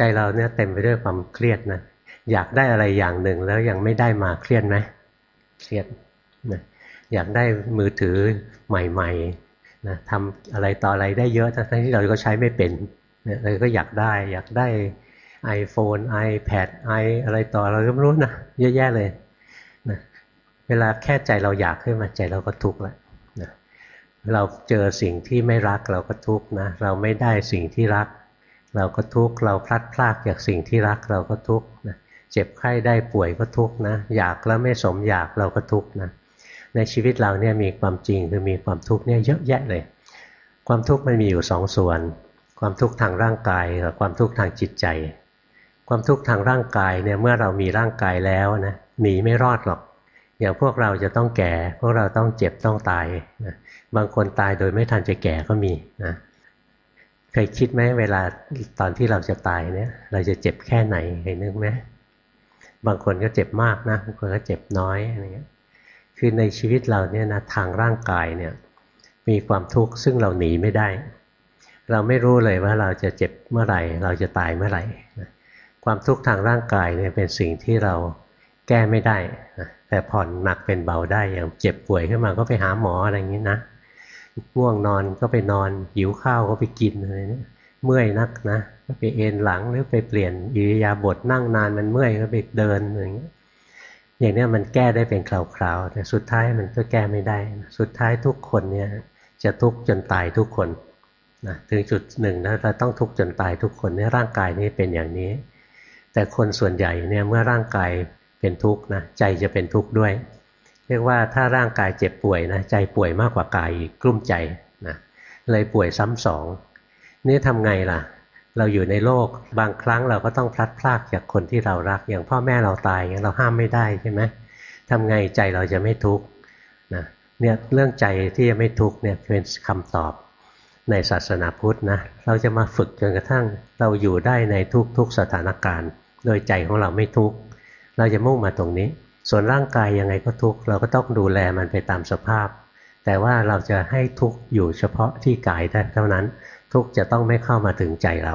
ใจเราเนี่ยเต็มไปด้วยความเครียดนะอยากได้อะไรอย่างหนึ่งแล้วยังไม่ได้มาเครียดไหมเครียดนะอยากได้มือถือใหม่ๆนะทำอะไรต่ออะไรได้เยอะทั้งที่เราก็ใช้ไม่เป็นนะเราก็อยากได้ อยากได้ iPhone iPad i อะไรต่อเราก็ไม่รู้นะเยอะแยะเลยนะเวลาแค่ใจเราอยากขึ้นมาใจเราก็ทุกข์แล้วนะเราเจอสิ่งที่ไม่รักเราก็ทุกข์นะเราไม่ได้สิ่งที่รัก เราก็ทุกข์เราพลัดพรากจากสิ่งที่รักเราก็ทุกข์นะเจ็บไข้ได้ป่วยก็ทุกข์นะอยากแล้วไม่สมอยากเราก็ทุกข์นะในชีวิตเราเนี่ยมีความจริงคือมีความทุกข์เนี่ยเยอะแยะเลย ความทุกข์มันมีอยู่สองส่วน ความทุกข์ทางร่างกายกับความทุกข์ทางจิตใจ ความทุกข์ทางร่างกายเนี่ยเมื่อเรามีร่างกายแล้วนะหนีไม่รอดหรอกอย่างพวกเราจะต้องแก่ พวกเราต้องเจ็บต้องตายนะบางคนตายโดยไม่ทันจะแก่ก็มีนะ เคยคิดไหมเวลาตอนที่เราจะตายเนี่ย เราจะเจ็บแค่ไหนเคยนึกไหมบางคนก็เจ็บมากนะบางคนก็เจ็บน้อยอะไรเงี้ยคือในชีวิตเราเนี่ยนะทางร่างกายเนี่ยมีความทุกข์ซึ่งเราหนีไม่ได้ เราไม่รู้เลยว่าเราจะเจ็บเมื่อไหร่ เราจะตายเมื่อไหร่ความทุกข์ทางร่างกายเนี่ยเป็นสิ่งที่เราแก้ไม่ได้แต่ผ่อนหนักเป็นเบาได้อย่างเจ็บป่วยขึ้นมาก็ไปหาหมออะไรอย่างนี้นะ ง่วงนอนก็ไปนอน หิวข้าวก็ไปกินอะไรเนี่ยเมื่อยนักนะก็ไปเอนหลังหรือไปเปลี่ยนอิริยาบถนั่งนานมันเมื่อยก็ไปเดินอย่างเงี้ยอย่างนี้มันแก้ได้เป็นคราวๆแต่สุดท้ายมันก็แก้ไม่ได้ สุดท้ายทุกคนเนี่ยจะทุกข์จนตายทุกคนนะถึงจุดหนึ่งนะเราต้องทุกข์จนตายทุกคนเนี่ยร่างกายนี้เป็นอย่างนี้ แต่คนส่วนใหญ่เนี่ยเมื่อร่างกายเป็นทุกข์นะใจจะเป็นทุกข์ด้วย เรียกว่าถ้าร่างกายเจ็บป่วยนะใจป่วยมากกว่ากายกลุ้มใจนะเลยป่วยซ้ำสองนี่ทำไงล่ะ เราอยู่ในโลกบางครั้งเราก็ต้องพลัดพรากจากคนที่เรารักอย่างพ่อแม่เราตายอย่างเราห้ามไม่ได้ใช่ไหมทำไงใจเราจะไม่ทุกข์นะเนี่ยเรื่องใจที่จะไม่ทุกข์เนี่ยเป็นคำตอบในศาสนาพุทธนะเราจะมาฝึกจนกระทั่งเราอยู่ได้ในทุกๆสถานการณ์ โดยใจของเราไม่ทุกข์เราจะมุ่งมาตรงนี้ ส่วนร่างกายยังไงก็ทุกข์เราก็ต้องดูแลมันไปตามสภาพ แต่ว่าเราจะให้ทุกข์อยู่เฉพาะที่กายเท่านั้น ทุกข์จะต้องไม่เข้ามาถึงใจเรา